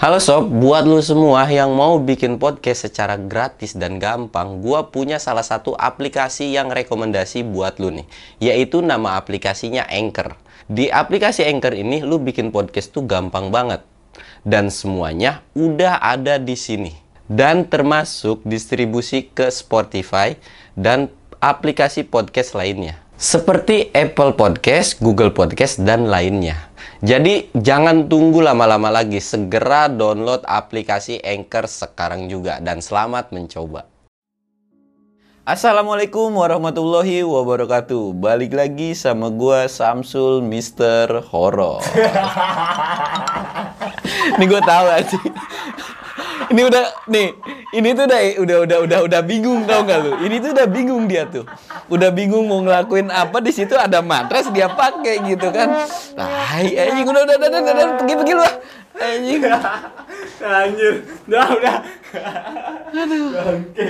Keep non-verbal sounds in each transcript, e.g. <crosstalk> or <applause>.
Halo sob, buat lu semua yang mau bikin podcast secara gratis dan gampang, gua punya salah satu aplikasi yang rekomendasi buat lu nih, yaitu nama aplikasinya Anchor. Di aplikasi Anchor ini lu bikin podcast tuh gampang banget. Dan semuanya udah ada di sini. Dan termasuk distribusi ke Spotify dan aplikasi podcast lainnya. Seperti Apple Podcast, Google Podcast, dan lainnya. Jadi jangan tunggu lama-lama lagi, segera download aplikasi Anchor sekarang juga dan selamat mencoba. Assalamualaikum warahmatullahi wabarakatuh. Balik lagi sama gua Samsul Mister Horror. <laughs> Ini gue tahu aja. Ini udah nih, ini tuh udah udah udah udah udah bingung tau gak lu? Ini tuh udah bingung dia tuh. Udah bingung mau ngelakuin apa di situ ada matras dia pakai gitu kan. Tai anjing udah udah udah udah, udah, pergi pergi lu. Anjing. Anjir, udah udah. Bangke.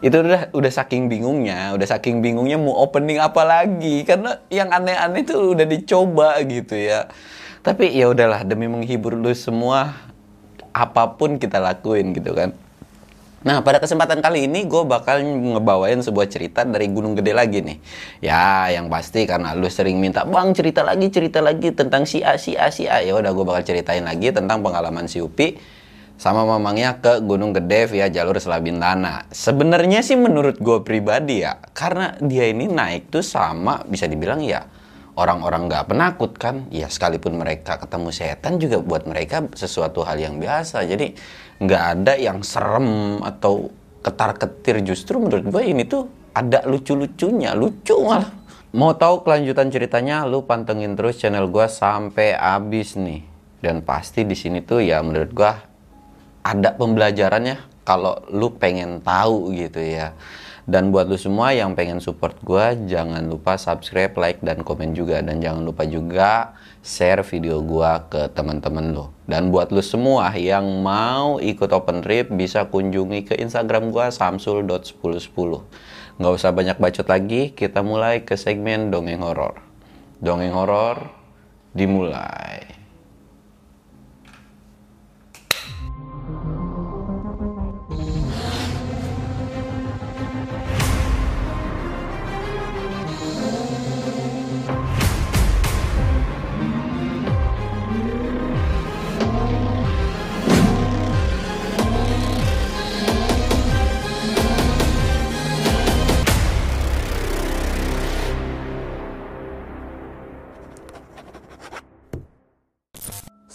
itu udah udah saking bingungnya, udah saking bingungnya mau opening apa lagi karena yang aneh-aneh tuh udah dicoba gitu ya. Tapi ya udahlah demi menghibur lu semua apa pun kita lakuin gitu kan. Nah, pada kesempatan kali ini gue bakal ngebawain sebuah cerita dari Gunung Gede lagi nih. Ya, yang pasti karena lu sering minta, "Bang, cerita lagi, cerita lagi tentang si A, si A, si A." Ya udah gue bakal ceritain lagi tentang pengalaman si Upi sama mamangnya ke Gunung Gede via jalur Selabintana. Sebenarnya sih menurut gue pribadi ya, karena dia ini naik tuh sama bisa dibilang ya orang-orang nggak penakut kan, ya sekalipun mereka ketemu setan juga buat mereka sesuatu hal yang biasa. Jadi nggak ada yang serem atau ketar-ketir. Justru menurut gue ini tuh ada lucu-lucunya, lucu malah. Mau tahu kelanjutan ceritanya, lu pantengin terus channel gue sampai habis nih. Dan pasti di sini tuh ya menurut gue ada pembelajarannya kalau lu pengen tahu gitu ya. Dan buat lu semua yang pengen support gua, jangan lupa subscribe, like, dan komen juga. Dan jangan lupa juga share video gua ke teman-teman lu. Dan buat lu semua yang mau ikut open trip, bisa kunjungi ke Instagram gua samsul.1010. Nggak usah banyak bacot lagi, kita mulai ke segmen dongeng horor. Dongeng horor dimulai.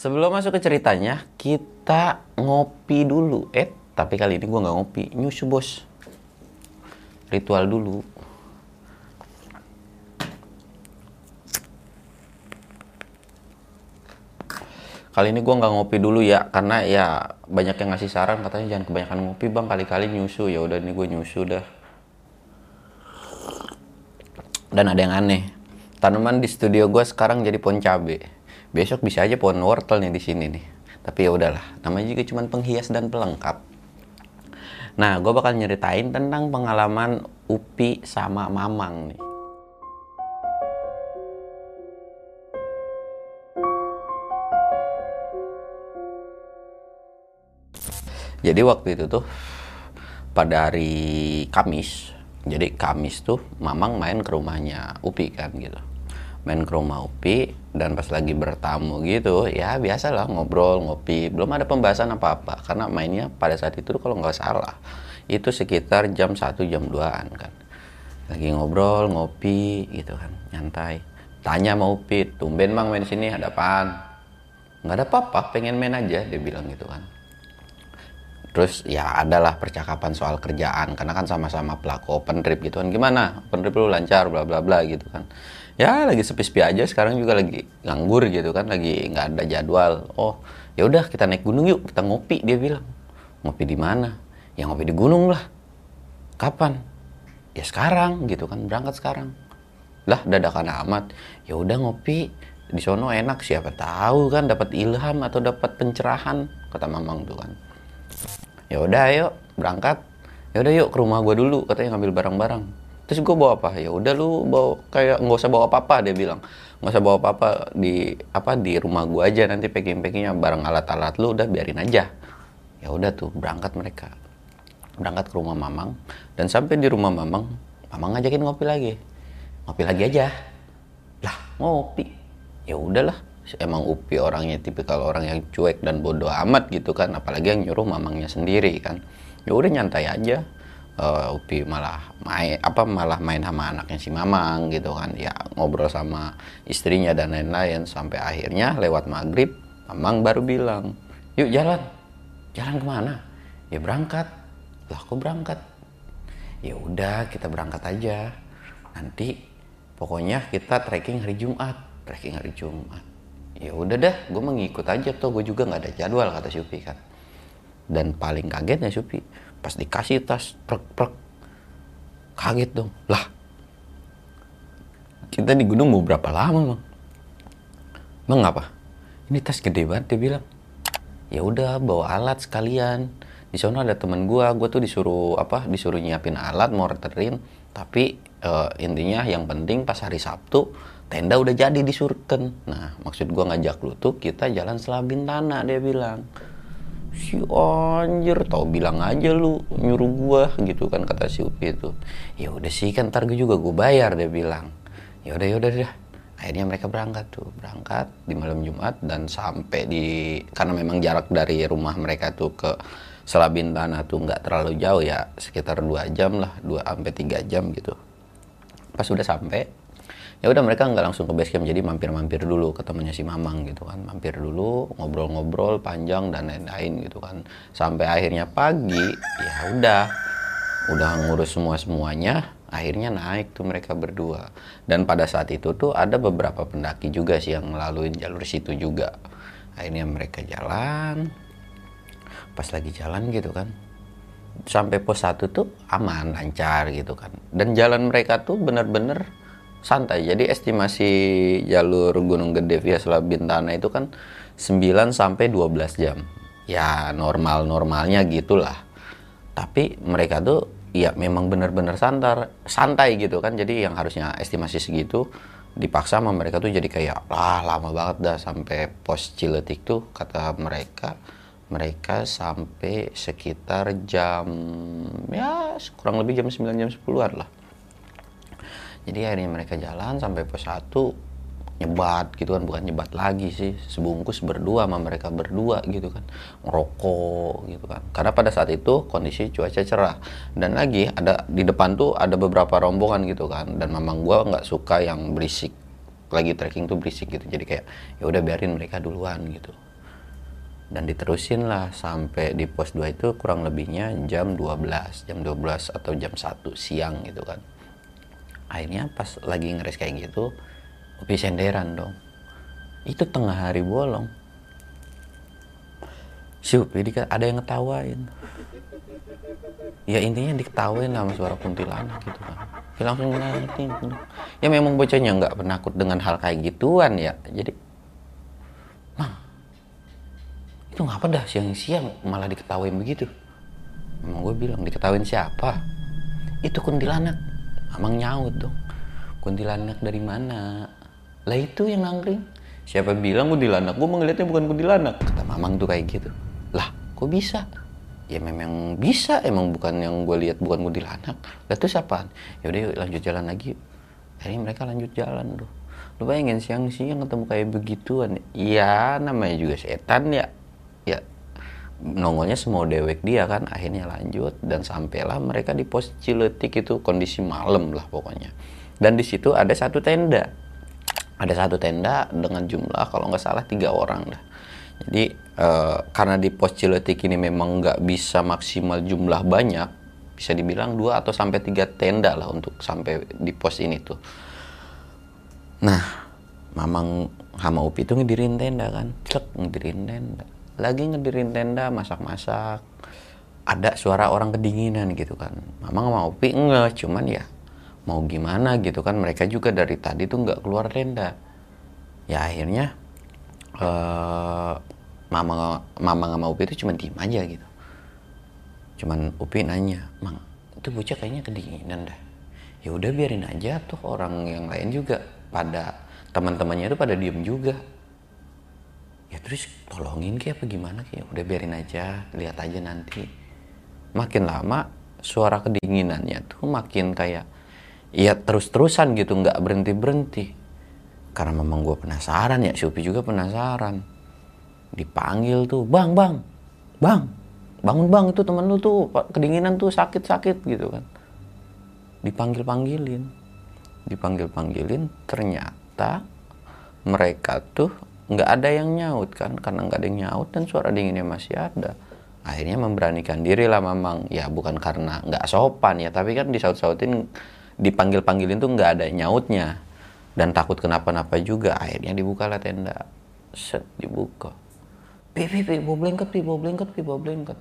Sebelum masuk ke ceritanya, kita ngopi dulu. Eh, tapi kali ini gua nggak ngopi, nyusu bos. Ritual dulu. Kali ini gua nggak ngopi dulu ya, karena ya banyak yang ngasih saran katanya jangan kebanyakan ngopi bang, kali-kali nyusu. Ya udah ini gue nyusu dah. Dan ada yang aneh. Tanaman di studio gue sekarang jadi pohon cabe. Besok bisa aja pohon wortel nih di sini nih. Tapi ya udahlah, namanya juga cuma penghias dan pelengkap. Nah, gue bakal nyeritain tentang pengalaman Upi sama Mamang nih. Jadi waktu itu tuh pada hari Kamis, jadi Kamis tuh Mamang main ke rumahnya Upi kan gitu. Main ke rumah Upi dan pas lagi bertamu gitu, ya biasa lah ngobrol, ngopi. Belum ada pembahasan apa-apa karena mainnya pada saat itu kalau nggak salah itu sekitar jam 1 jam 2an kan. Lagi ngobrol, ngopi gitu kan, nyantai. Tanya mau Upi, tumben Mang main sini ada apaan? Nggak ada apa-apa, pengen main aja dia bilang gitu kan. Terus ya adalah percakapan soal kerjaan karena kan sama-sama pelaku open trip gitu kan. Gimana? Open trip lu lancar bla bla bla gitu kan. Ya lagi sepi-sepi aja sekarang juga lagi nganggur gitu kan, lagi nggak ada jadwal. Oh, ya udah kita naik gunung yuk, kita ngopi dia bilang. Ngopi di mana? Ya ngopi di gunung lah. Kapan? Ya sekarang gitu kan, berangkat sekarang. Lah dadakan amat. Ya udah ngopi di sono enak siapa tahu kan dapat ilham atau dapat pencerahan kata Mamang tuh kan ya udah ayo berangkat ya udah yuk ke rumah gua dulu katanya ngambil barang-barang terus gue bawa apa? Ya udah lu bawa kayak nggak usah bawa apa-apa dia bilang. Nggak usah bawa apa-apa di apa di rumah gue aja nanti packing packingnya barang alat-alat lu udah biarin aja. Ya udah tuh berangkat mereka. Berangkat ke rumah mamang dan sampai di rumah mamang mamang ngajakin ngopi lagi. Ngopi lagi aja. Lah ngopi. Ya udahlah emang upi orangnya tipikal orang yang cuek dan bodoh amat gitu kan apalagi yang nyuruh mamangnya sendiri kan. Ya udah nyantai aja uh, Upi malah main apa malah main sama anaknya si Mamang gitu kan. Ya ngobrol sama istrinya dan lain-lain sampai akhirnya lewat maghrib Mamang baru bilang yuk jalan. Jalan ke mana? Ya berangkat. Lah kok berangkat? Ya udah kita berangkat aja. Nanti pokoknya kita trekking hari Jumat. Trekking hari Jumat. Ya udah dah gue mengikut aja tuh gue juga nggak ada jadwal kata Supi kan. Dan paling kagetnya Supi pas dikasih tas prek prek kaget dong. Lah kita di gunung mau berapa lama bang? Bang apa? Ini tas gede banget dia bilang. Ya udah bawa alat sekalian. Di sana ada temen gua gua tuh disuruh apa disuruh nyiapin alat mau reterin tapi uh, intinya yang penting pas hari Sabtu tenda udah jadi disurken. Nah maksud gua ngajak lu tuh kita jalan selabin tanah dia bilang si anjir tau bilang aja lu nyuruh gua gitu kan kata si Upi itu. Ya udah sih kan ntar gue juga gue bayar dia bilang. Ya udah ya udah dah akhirnya mereka berangkat tuh berangkat di malam Jumat dan sampai di karena memang jarak dari rumah mereka tuh ke Selabin Tanah tuh nggak terlalu jauh ya sekitar dua jam lah dua sampai tiga jam gitu. Pas udah sampai ya udah mereka nggak langsung ke base camp jadi mampir-mampir dulu ke temennya si Mamang gitu kan. Mampir dulu ngobrol-ngobrol panjang dan lain-lain gitu kan. Sampai akhirnya pagi ya udah. Udah ngurus semua semuanya akhirnya naik tuh mereka berdua. Dan pada saat itu tuh ada beberapa pendaki juga sih yang ngelaluin jalur situ juga. Akhirnya mereka jalan. Pas lagi jalan gitu kan sampai pos satu tuh aman lancar gitu kan. Dan jalan mereka tuh bener-bener santai. Jadi estimasi jalur Gunung Gede via Selat Bintana itu kan 9 sampai 12 jam. Ya normal-normalnya gitulah. Tapi mereka tuh ya memang benar-benar santar, santai gitu kan. Jadi yang harusnya estimasi segitu dipaksa sama mereka tuh jadi kayak lah lama banget dah sampai pos Ciletik tuh kata mereka mereka sampai sekitar jam ya kurang lebih jam 9 jam 10-an lah jadi akhirnya mereka jalan sampai pos satu nyebat gitu kan. Bukan nyebat lagi sih sebungkus berdua sama mereka berdua gitu kan. Ngerokok gitu kan. Karena pada saat itu kondisi cuaca cerah. Dan lagi ada di depan tuh ada beberapa rombongan gitu kan. Dan memang gua nggak suka yang berisik. Lagi trekking tuh berisik gitu. Jadi kayak ya udah biarin mereka duluan gitu. Dan diterusin lah sampai di pos 2 itu kurang lebihnya jam 12 jam 12 atau jam 1 siang gitu kan akhirnya pas lagi ngeres kayak gitu Upi senderan dong. Itu tengah hari bolong. Si Upi ada yang ngetawain. Ya intinya diketawain sama suara kuntilanak gitu kan. Ya langsung ngerti. Ya memang bocahnya nggak penakut dengan hal kayak gituan ya. Jadi mang itu ngapa dah siang-siang malah diketawain begitu? Emang gue bilang diketawain siapa? Itu kuntilanak Amang nyaut dong. Kuntilanak dari mana? Lah itu yang nangkring. Siapa bilang kuntilanak? Gue ngeliatnya bukan kuntilanak. Kata Mamang tuh kayak gitu. Lah, kok bisa? Ya memang bisa, emang bukan yang gue lihat bukan kuntilanak. Lah itu siapa? Ya udah lanjut jalan lagi. Akhirnya mereka lanjut jalan tuh. Lu bayangin siang-siang ketemu kayak begituan. Ya namanya juga setan ya. Ya nongolnya semua dewek dia kan akhirnya lanjut dan sampailah mereka di pos Ciletik itu kondisi malam lah pokoknya. Dan di situ ada satu tenda. Ada satu tenda dengan jumlah kalau nggak salah tiga orang dah. Jadi eh, karena di pos Ciletik ini memang nggak bisa maksimal jumlah banyak bisa dibilang dua atau sampai tiga tenda lah untuk sampai di pos ini tuh. Nah Mamang sama Upi itu ngedirin tenda kan. Cek ngedirin tenda lagi ngedirin tenda masak-masak. Ada suara orang kedinginan gitu kan. Mama mau pi enggak cuman ya mau gimana gitu kan. Mereka juga dari tadi tuh nggak keluar tenda. Ya akhirnya uh, mama mama nggak mau Upi itu cuma diem aja gitu. Cuman Upi nanya mang itu bocah kayaknya kedinginan dah. Ya udah biarin aja tuh orang yang lain juga pada teman-temannya itu pada diem juga ya terus tolongin kayak apa gimana kayak udah biarin aja lihat aja nanti. Makin lama suara kedinginannya tuh makin kayak ya terus-terusan gitu nggak berhenti berhenti karena memang gue penasaran ya Shopee juga penasaran. Dipanggil tuh bang bang bang bangun bang. Itu temen lu tuh kedinginan tuh sakit sakit gitu kan. Dipanggil panggilin dipanggil panggilin ternyata mereka tuh nggak ada yang nyaut kan? Karena nggak ada yang nyaut dan suara dinginnya masih ada. Akhirnya memberanikan diri lah memang ya bukan karena nggak sopan ya tapi kan disaut-sautin dipanggil panggilin tuh nggak ada nyautnya. Dan takut kenapa-napa juga. Akhirnya dibuka lah tenda. Set dibuka. Pi pi pi bawa blanket pi bawa blanket pi blanket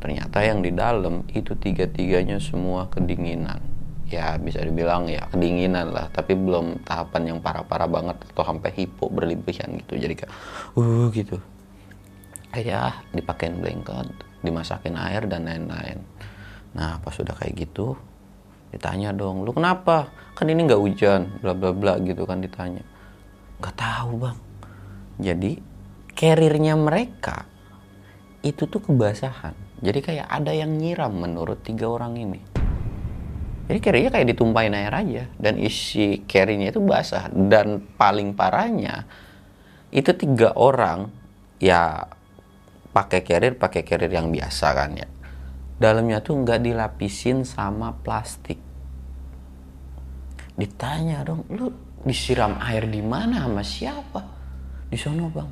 ternyata yang di dalam itu tiga-tiganya semua kedinginan ya bisa dibilang ya kedinginan lah. Tapi belum tahapan yang parah-parah banget atau sampai hipo berlebihan gitu. Jadi kayak uh gitu. Akhirnya dipakein blanket dimasakin air dan lain-lain. Nah pas sudah kayak gitu ditanya dong lu kenapa? Kan ini nggak hujan bla bla bla gitu kan ditanya. Nggak tahu bang. Jadi carriernya mereka itu tuh kebasahan. Jadi kayak ada yang nyiram menurut tiga orang ini jadi carry-nya kayak ditumpahin air aja. Dan isi carry-nya itu basah. Dan paling parahnya itu tiga orang ya pakai carrier pakai carrier yang biasa kan ya. Dalamnya tuh nggak dilapisin sama plastik. Ditanya dong lu disiram air di mana sama siapa? Di sono bang.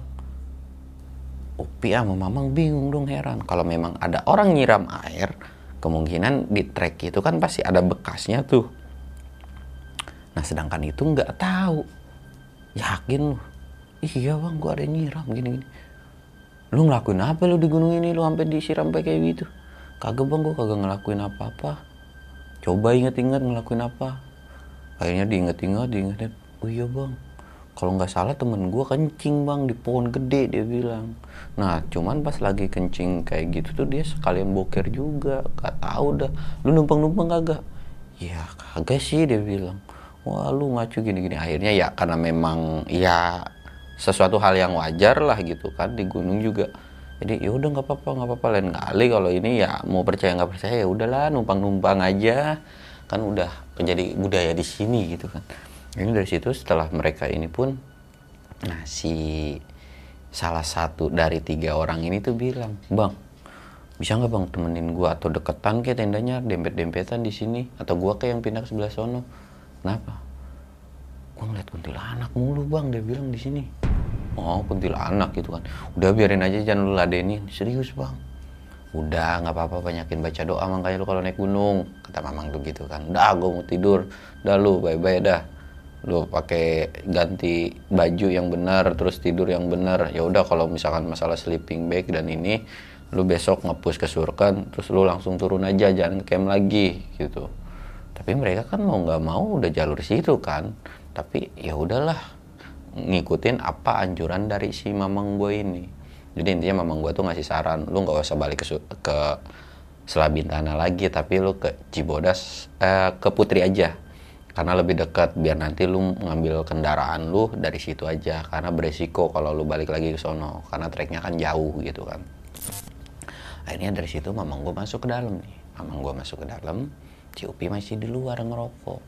Upi sama Mamang bingung dong heran. Kalau memang ada orang nyiram air kemungkinan di trek itu kan pasti ada bekasnya tuh. Nah sedangkan itu nggak tahu. Yakin lu? Iya bang gua ada nyiram gini gini. Lu ngelakuin apa lu di gunung ini? Lu sampai disiram kayak gitu? Kagak bang gua kagak ngelakuin apa-apa. Coba inget-inget ngelakuin apa. Akhirnya diinget-inget diingetin oh iya bang kalau nggak salah temen gue kencing bang di pohon gede dia bilang. Nah cuman pas lagi kencing kayak gitu tuh dia sekalian boker juga. Gak tahu dah. Lu numpang numpang kagak? Ya kagak sih dia bilang. Wah lu ngacu gini gini akhirnya ya karena memang ya sesuatu hal yang wajar lah gitu kan di gunung juga. Jadi ya udah nggak apa-apa nggak apa-apa. Lain kali kalau ini ya mau percaya nggak percaya ya udahlah numpang numpang aja. Kan udah menjadi budaya di sini gitu kan ini dari situ setelah mereka ini pun nah si salah satu dari tiga orang ini tuh bilang bang bisa nggak bang temenin gua atau deketan kayak tendanya dempet dempetan di sini atau gua kayak yang pindah ke sebelah sono? Kenapa? Gua ngeliat kuntilanak mulu bang dia bilang di sini. Oh kuntilanak gitu kan. Udah biarin aja jangan lu ladenin. Serius bang. Udah nggak apa-apa banyakin baca doa makanya lu kalau naik gunung. Kata mamang tuh gitu kan. Udah gue mau tidur. Udah lu bye bye dah lu pakai ganti baju yang benar terus tidur yang benar. Ya udah kalau misalkan masalah sleeping bag dan ini lu besok ngepush ke surkan terus lu langsung turun aja jangan camp lagi gitu. Tapi mereka kan mau nggak mau udah jalur situ kan. Tapi ya udahlah ngikutin apa anjuran dari si mamang gue ini. Jadi intinya mamang gue tuh ngasih saran lu nggak usah balik ke ke Selabintana lagi tapi lu ke Cibodas eh, ke Putri aja karena lebih dekat biar nanti lu ngambil kendaraan lu dari situ aja karena beresiko kalau lu balik lagi ke sono karena treknya kan jauh gitu kan. Akhirnya dari situ mamang gue masuk ke dalam nih. Mamang gue masuk ke dalam si Upi masih di luar ngerokok.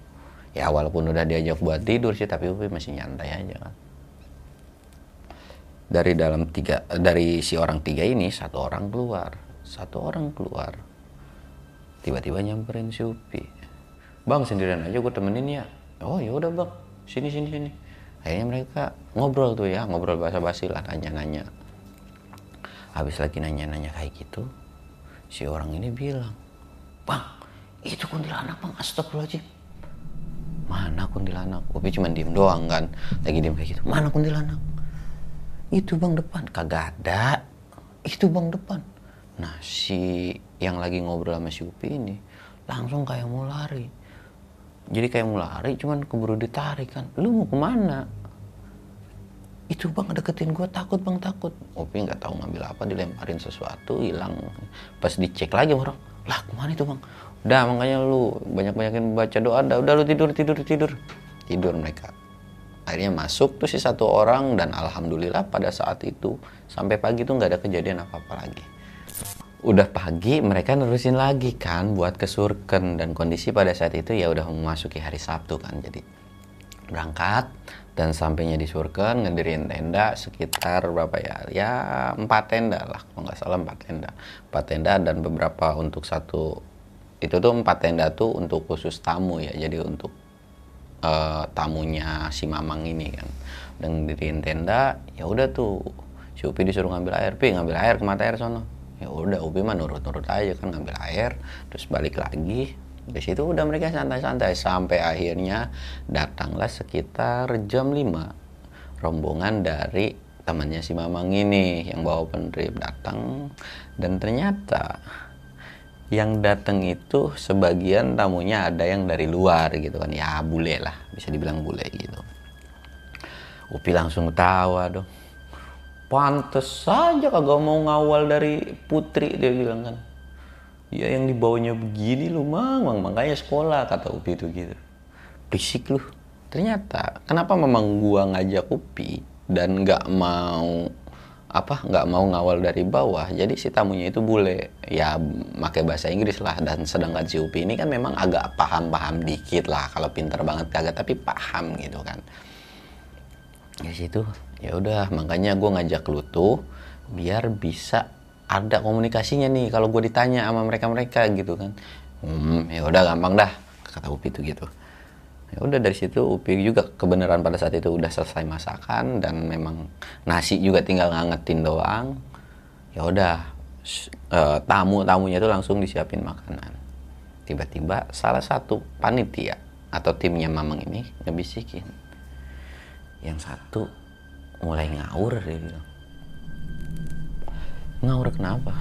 Ya walaupun udah diajak buat tidur sih tapi Upi masih nyantai aja kan. Dari dalam tiga dari si orang tiga ini satu orang keluar satu orang keluar. Tiba-tiba nyamperin si Upi bang sendirian aja gue temenin ya. Oh ya udah bang. Sini sini sini. Akhirnya mereka ngobrol tuh ya ngobrol bahasa basi lah nanya-nanya. Habis lagi nanya-nanya kayak gitu si orang ini bilang bang itu kuntilanak bang. Astagfirullahaladzim. Mana kuntilanak? Upi cuma diem doang kan. Lagi diem kayak gitu mana kuntilanak? Itu bang depan. Kagak ada. Itu bang depan. Nah si yang lagi ngobrol sama si Upi ini langsung kayak mau lari jadi kayak mau lari cuman keburu ditarik kan. Lu mau ke mana? Itu bang deketin gue takut bang takut. Upi nggak tahu ngambil apa dilemparin sesuatu hilang. Pas dicek lagi orang lah ke mana itu bang? Udah makanya lu banyak-banyakin baca doa dah udah lu tidur tidur tidur. Tidur mereka. Akhirnya masuk tuh si satu orang dan alhamdulillah pada saat itu sampai pagi tuh nggak ada kejadian apa-apa lagi udah pagi mereka nerusin lagi kan buat ke Surken. Dan kondisi pada saat itu ya udah memasuki hari Sabtu kan. Jadi berangkat dan sampainya di Surken ngedirin tenda sekitar berapa ya? Ya empat tenda lah. Kalau nggak salah empat tenda. Empat tenda dan beberapa untuk satu itu tuh empat tenda tuh untuk khusus tamu ya. Jadi untuk uh, tamunya si Mamang ini kan. Dan diriin tenda ya udah tuh. Si disuruh ngambil air. Pi ngambil air ke mata air sono ya udah Upi mah nurut-nurut aja kan ngambil air terus balik lagi. Di situ udah mereka santai-santai sampai akhirnya datanglah sekitar jam 5 rombongan dari temannya si Mamang ini yang bawa pendrip datang dan ternyata yang datang itu sebagian tamunya ada yang dari luar gitu kan. Ya bule lah bisa dibilang bule gitu. Upi langsung tawa dong pantes saja kagak mau ngawal dari putri dia bilang kan. Ya yang dibawanya begini lu mang, mang makanya sekolah kata Upi itu gitu. Berisik lu. Ternyata kenapa memang gua ngajak Upi dan nggak mau apa nggak mau ngawal dari bawah? Jadi si tamunya itu bule. Ya pakai bahasa Inggris lah. Dan sedangkan si Upi ini kan memang agak paham-paham dikit lah. Kalau pinter banget kagak tapi paham gitu kan di situ ya udah makanya gue ngajak lu tuh biar bisa ada komunikasinya nih kalau gue ditanya sama mereka mereka gitu kan. Hmm, ya udah gampang dah kata Upi itu gitu. Ya udah dari situ Upi juga kebenaran pada saat itu udah selesai masakan dan memang nasi juga tinggal ngangetin doang. Ya udah uh, tamu tamunya itu langsung disiapin makanan. Tiba-tiba salah satu panitia atau timnya mamang ini ngebisikin yang satu mulai ngawur dia bilang. Ngawur kenapa?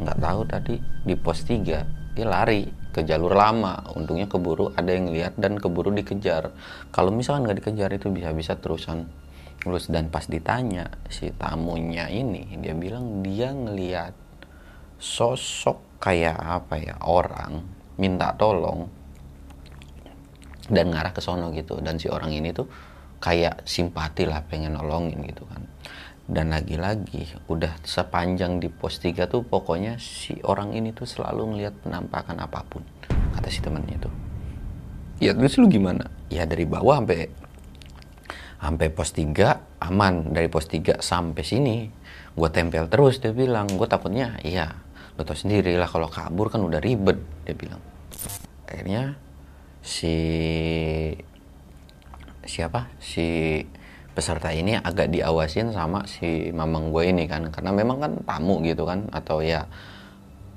Nggak tahu tadi di pos 3 dia lari ke jalur lama. Untungnya keburu ada yang lihat dan keburu dikejar. Kalau misalkan nggak dikejar itu bisa-bisa terusan lulus. Dan pas ditanya si tamunya ini dia bilang dia ngelihat sosok kayak apa ya orang minta tolong dan ngarah ke sono gitu. Dan si orang ini tuh kayak simpati lah pengen nolongin gitu kan. Dan lagi-lagi udah sepanjang di pos 3 tuh pokoknya si orang ini tuh selalu ngelihat penampakan apa pun kata si temennya tuh. Ya terus lu gimana? Ya dari bawah sampai sampai pos 3 aman. Dari pos 3 sampai sini gue tempel terus dia bilang. Gue takutnya iya lo tau sendiri lah kalau kabur kan udah ribet dia bilang. Akhirnya si siapa? Si peserta ini agak diawasin sama si mamang gue ini kan. Karena memang kan tamu gitu kan atau ya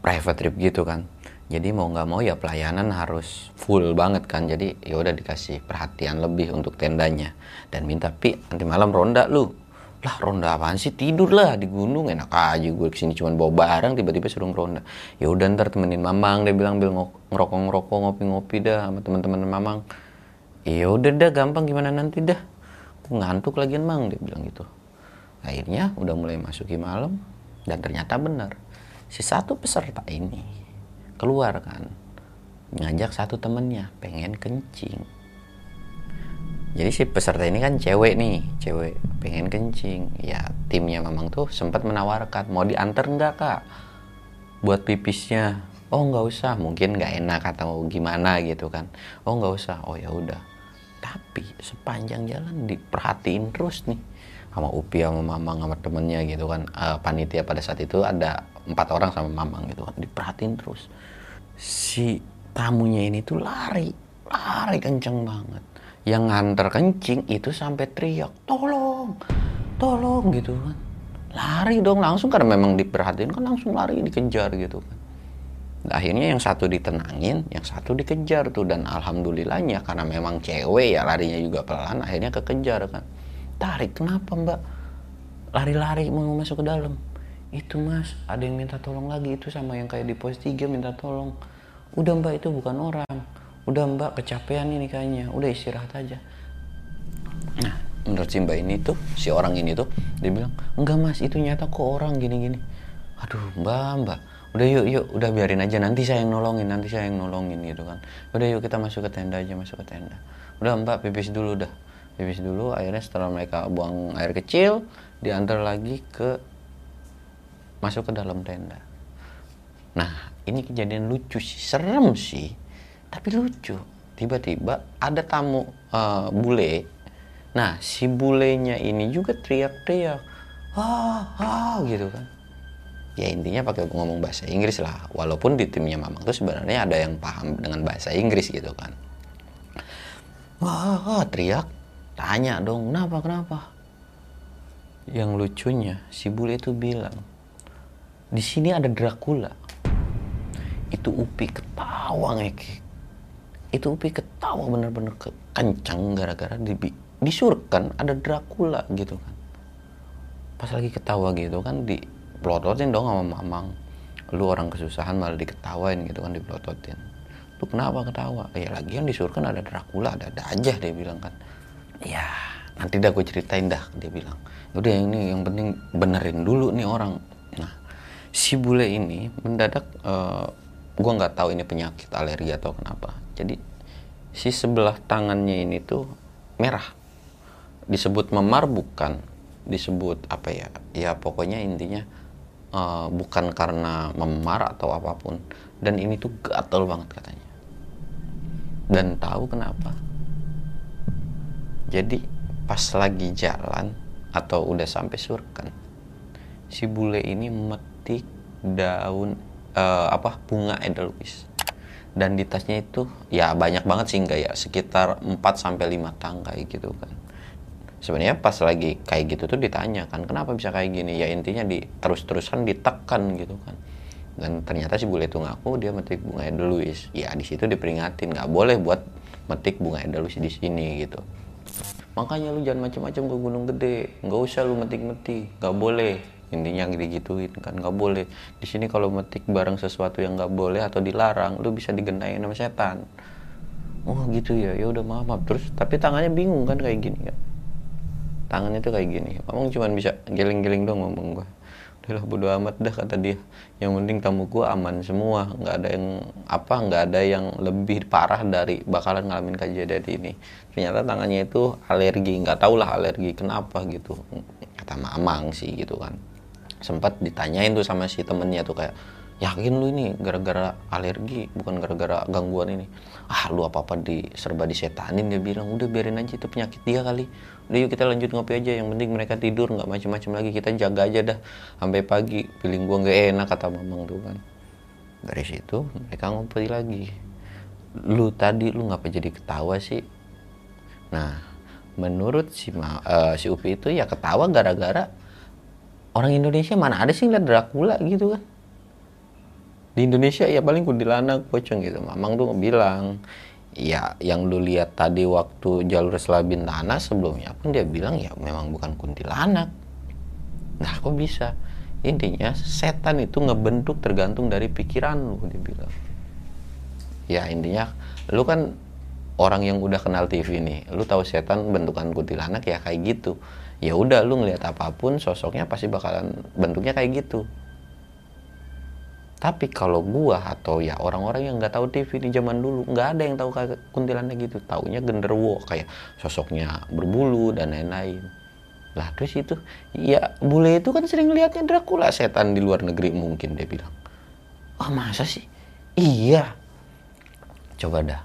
private trip gitu kan. Jadi mau nggak mau ya pelayanan harus full banget kan. Jadi ya udah dikasih perhatian lebih untuk tendanya. Dan minta pi nanti malam ronda lu. Lah ronda apaan sih? Tidur lah di gunung. Enak aja gue ke sini cuma bawa barang tiba-tiba suruh ronda ya udah ntar temenin mamang dia bilang bil ngerokok ngerokok ngopi-ngopi dah sama teman-teman mamang ya udah dah gampang gimana nanti dah? Ngantuk lagi mang dia bilang gitu. Akhirnya udah mulai masuki malam dan ternyata benar. Si satu peserta ini keluar kan ngajak satu temennya pengen kencing. Jadi si peserta ini kan cewek nih cewek pengen kencing. Ya timnya memang tuh sempat menawarkan mau diantar enggak kak? Buat pipisnya. Oh nggak usah mungkin nggak enak atau gimana gitu kan. Oh nggak usah. Oh ya udah tapi sepanjang jalan diperhatiin terus nih. Sama Upi sama Mamang sama temennya gitu kan. Uh, panitia pada saat itu ada empat orang sama Mamang gitu kan. Diperhatiin terus. Si tamunya ini tuh lari. Lari kenceng banget. Yang nganter kencing itu sampai teriak tolong! Tolong! gitu kan. Lari dong langsung karena memang diperhatiin kan langsung lari dikejar gitu kan akhirnya yang satu ditenangin yang satu dikejar tuh. Dan alhamdulillahnya karena memang cewek ya larinya juga pelan akhirnya kekejar kan. Tarik kenapa mbak? Lari-lari mau masuk ke dalam. Itu mas ada yang minta tolong lagi. Itu sama yang kayak di pos 3 minta tolong. Udah mbak itu bukan orang. Udah mbak kecapean ini kayaknya. Udah istirahat aja. Nah menurut si mbak ini tuh si orang ini tuh dia bilang enggak mas itu nyata kok orang gini-gini. Aduh mbak mbak udah yuk yuk udah biarin aja. Nanti saya yang nolongin nanti saya yang nolongin gitu kan. Udah yuk kita masuk ke tenda aja masuk ke tenda. Udah mbak pipis dulu dah pipis dulu akhirnya setelah mereka buang air kecil diantar lagi ke masuk ke dalam tenda. Nah ini kejadian lucu sih. Serem sih tapi lucu. Tiba-tiba ada tamu eh, bule. Nah si bulenya ini juga teriak-teriak ah ah gitu kan ya intinya pakai ngomong bahasa Inggris lah. Walaupun di timnya Mamang tuh sebenarnya ada yang paham dengan bahasa Inggris gitu kan. Wah, teriak. Tanya dong kenapa kenapa? Yang lucunya si bule itu bilang di sini ada Dracula. Itu Upi ketawa ngekek itu Upi ketawa bener-bener ke kencang gara-gara di, disurkan ada Dracula gitu kan. Pas lagi ketawa gitu kan di pelototin dong sama mamang. Lu orang kesusahan malah diketawain gitu kan dipelototin lu kenapa ketawa? Ya lagian disurkan ada Dracula ada ada aja dia bilang kan. Ya nanti dah gue ceritain dah dia bilang. Udah yang ini yang penting benerin dulu nih orang. Nah si bule ini mendadak uh, gue nggak tahu ini penyakit alergi atau kenapa. Jadi si sebelah tangannya ini tuh merah. Disebut memar bukan. Disebut apa ya? Ya pokoknya intinya uh, bukan karena memar atau apa pun. Dan ini tuh gatel banget katanya. Dan tahu kenapa? Jadi pas lagi jalan atau udah sampai surken si bule ini metik daun uh, apa bunga edelweiss. Dan di tasnya itu ya banyak banget sih enggak ya sekitar 4 sampai 5 tangkai gitu kan sebenarnya pas lagi kayak gitu tuh ditanya kan kenapa bisa kayak gini? Ya intinya di terus-terusan ditekan gitu kan. Dan ternyata si bule itu ngaku dia metik bunga edelweiss. Ya di situ diperingatin nggak boleh buat metik bunga edelweiss di sini gitu. Makanya lu jangan macam-macam ke gunung gede. Nggak usah lu metik-metik. Nggak boleh. Intinya digituin kan nggak boleh. Di sini kalau metik barang sesuatu yang nggak boleh atau dilarang lu bisa digendain sama setan. Oh gitu ya. Ya udah maaf, maaf. Terus tapi tangannya bingung kan kayak gini ya tangannya tuh kayak gini. Mamang cuma bisa geleng-geleng dong ngomong gue udahlah bodo amat dah kata dia. Yang penting tamu gue aman semua. Nggak ada yang apa nggak ada yang lebih parah dari bakalan ngalamin kejadian ini. Ternyata tangannya itu alergi. Nggak tau lah alergi kenapa gitu. Kata mamang sih gitu kan. Sempat ditanyain tuh sama si temennya tuh kayak yakin lu ini gara-gara alergi? Bukan gara-gara gangguan ini? Ah lu apa apa di serba disetanin dia bilang. Udah biarin aja itu penyakit dia kali udah yuk kita lanjut ngopi aja yang penting mereka tidur nggak macam-macam lagi. Kita jaga aja dah sampai pagi. Feeling gua nggak enak kata mamang tuh kan. Dari situ mereka ngopi lagi. Lu tadi lu ngapa jadi ketawa sih? Nah menurut si Ma, uh, si Upi itu ya ketawa gara-gara orang Indonesia mana ada sih ngeliat Dracula gitu kan? Di Indonesia ya paling kuntilanak pocong gitu. Mamang tuh bilang ya yang lu lihat tadi waktu jalur selabin tanah sebelumnya pun dia bilang ya memang bukan kuntilanak. Nah kok bisa? Intinya setan itu ngebentuk tergantung dari pikiran lu dia bilang. Ya intinya lu kan orang yang udah kenal TV nih lu tahu setan bentukan kuntilanak ya kayak gitu. Ya udah lu ngelihat apa pun sosoknya pasti bakalan bentuknya kayak gitu tapi kalau gua atau ya orang-orang yang nggak tahu TV di zaman dulu nggak ada yang tahu kayak kuntilanak gitu. Taunya genderwo kayak sosoknya berbulu dan lain-lain. Lah terus itu ya bule itu kan sering lihatnya Dracula setan di luar negeri mungkin dia bilang. Ah oh, masa sih? Iya. Coba dah.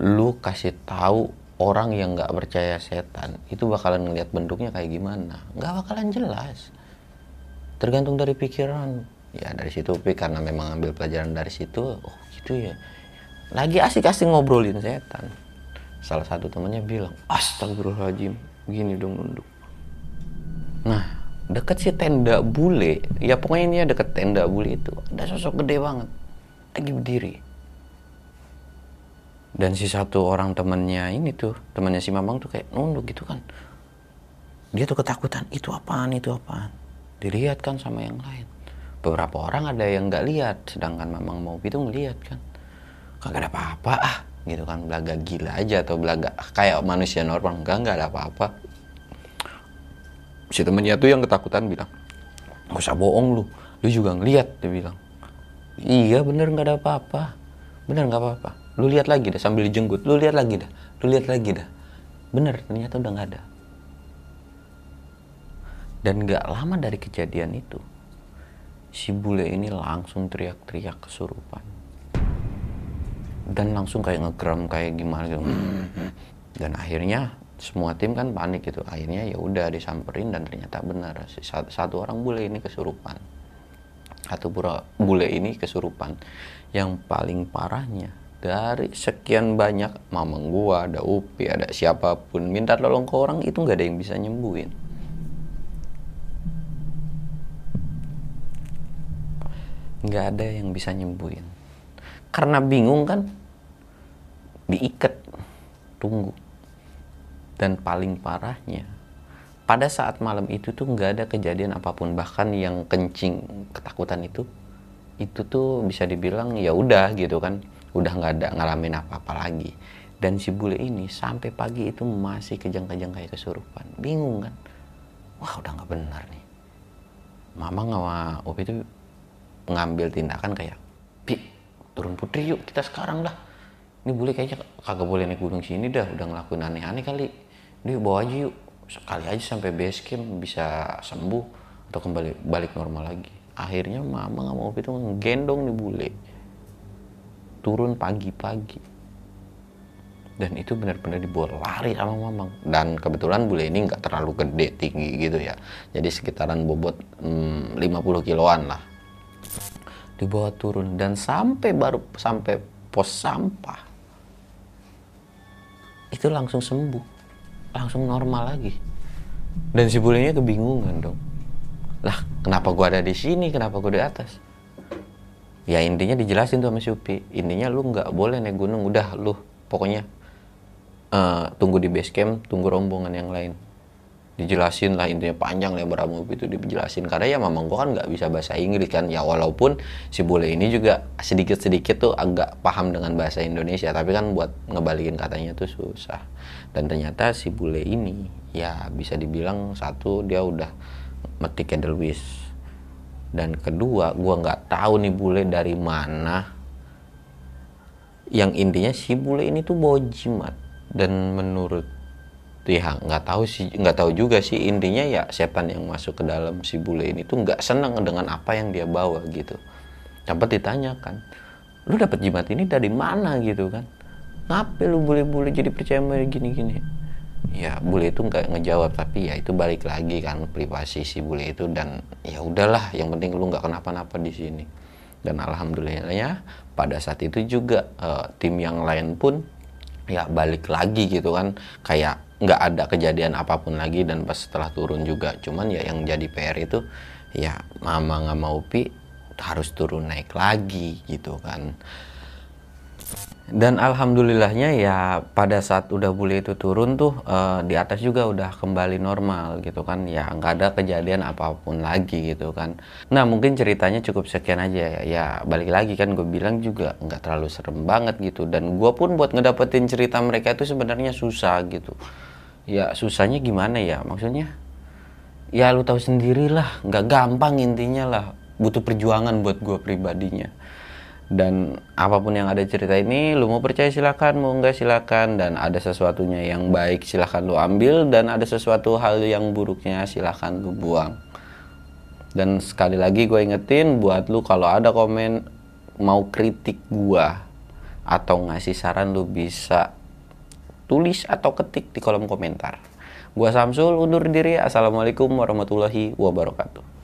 Lu kasih tahu orang yang nggak percaya setan itu bakalan ngelihat bentuknya kayak gimana? Nggak bakalan jelas. Tergantung dari pikiran ya dari situ Pi karena memang ambil pelajaran dari situ oh gitu ya. Lagi asik-asik ngobrolin setan. Salah satu temannya bilang astagfirullahaladzim gini dong nunduk. Nah deket si tenda bule ya pokoknya ini ya deket tenda bule itu ada sosok gede banget lagi berdiri. Dan si satu orang temennya ini tuh temannya si mamang tuh kayak nunduk gitu kan. Dia tuh ketakutan itu apaan itu apaan? Dilihat kan sama yang lain beberapa orang ada yang nggak lihat sedangkan memang mau itu ngelihat kan. Kagak ada apa-apa ah gitu kan. Belaga gila aja atau belaga kayak manusia normal. Enggak nggak ada apa-apa. Si temennya tuh yang ketakutan bilang gak usah bohong lu lu juga ngelihat dia bilang. Iya bener nggak ada apa-apa. Bener nggak apa-apa. Lu lihat lagi dah sambil jenggut lu lihat lagi dah lu lihat lagi dah bener ternyata udah nggak ada. Dan nggak lama dari kejadian itu si bule ini langsung teriak-teriak kesurupan. Dan langsung kayak ngegram kayak gimana gitu. Dan akhirnya semua tim kan panik gitu. Akhirnya ya udah disamperin dan ternyata benar. Si satu, orang bule ini kesurupan. Satu pura bule ini kesurupan. Yang paling parahnya dari sekian banyak mamang gua ada upi ada siapa pun minta tolong ke orang itu nggak ada yang bisa nyembuhin nggak ada yang bisa nyembuhin. Karena bingung kan diikat tunggu. Dan paling parahnya pada saat malam itu tuh nggak ada kejadian apa pun. Bahkan yang kencing ketakutan itu itu tuh bisa dibilang ya udah gitu kan. Udah nggak ada ngalamin apa-apa lagi. Dan si bule ini sampai pagi itu masih kejang-kejang kayak kesurupan. Bingung kan. Wah udah nggak benar nih. Mama sama Opi itu ngambil tindakan kayak pi turun putri yuk kita sekarang dah. Ini bule kayaknya kagak boleh naik gunung sini dah udah ngelakuin aneh-aneh kali. Dia bawa aja yuk. Sekali aja sampai base camp bisa sembuh atau kembali balik normal lagi. Akhirnya mama nggak mau itu ngegendong nih bule. Turun pagi-pagi. Dan itu benar-benar dibawa lari sama mamang dan kebetulan bule ini nggak terlalu gede tinggi gitu ya. Jadi sekitaran bobot hmm, 50 kiloan lah dibawa turun dan sampai baru sampai pos sampah itu langsung sembuh langsung normal lagi. Dan si bulenya kebingungan dong. Lah kenapa gua ada di sini? Kenapa gua di atas? Ya intinya dijelasin tuh sama si Upi intinya lu nggak boleh naik gunung. Udah lu pokoknya eh, tunggu di base camp tunggu rombongan yang lain dijelasin lah intinya panjang lebar Upi itu dijelasin. Karena ya memang gua kan nggak bisa bahasa Inggris kan. Ya walaupun si bule ini juga sedikit sedikit tuh agak paham dengan bahasa Indonesia. Tapi kan buat ngebalikin katanya tuh susah. Dan ternyata si bule ini ya bisa dibilang satu dia udah metik Edelweiss. Dan kedua gua nggak tahu nih bule dari mana. Yang intinya si bule ini tuh bawa jimat dan menurut ya nggak tahu sih nggak tahu juga sih. Intinya ya setan yang masuk ke dalam si bule ini tuh nggak senang dengan apa yang dia bawa gitu. Sempat ditanyakan lu dapat jimat ini dari mana? Gitu kan. Ngapain lu bule-bule jadi percaya sama gini-gini? Ya bule itu nggak ngejawab tapi ya itu balik lagi kan privasi si bule itu. Dan ya udahlah yang penting lu nggak kenapa-napa di sini. Dan alhamdulillahnya pada saat itu juga eh, tim yang lain pun ya balik lagi gitu kan. Kayak nggak ada kejadian apa pun lagi dan pas setelah turun juga. Cuman ya yang jadi PR itu ya mama nggak mau pi harus turun naik lagi gitu kan. Dan alhamdulillahnya ya pada saat udah bule itu turun tuh eh, di atas juga udah kembali normal gitu kan. Ya nggak ada kejadian apa pun lagi gitu kan. Nah mungkin ceritanya cukup sekian aja ya, ya balik lagi kan gue bilang juga nggak terlalu serem banget gitu. Dan gue pun buat ngedapetin cerita mereka itu sebenarnya susah gitu ya susahnya gimana ya? Maksudnya ya lu tahu sendirilah. Nggak gampang intinya lah. Butuh perjuangan buat gue pribadinya. Dan apa pun yang ada cerita ini lu mau percaya silakan mau enggak silakan. Dan ada sesuatunya yang baik silakan lu ambil. Dan ada sesuatu hal yang buruknya silakan lu buang. Dan sekali lagi gue ingetin buat lu kalau ada komen mau kritik gua atau ngasih saran lu bisa tulis atau ketik di kolom komentar. Gua Samsul undur diri. Assalamualaikum warahmatullahi wabarakatuh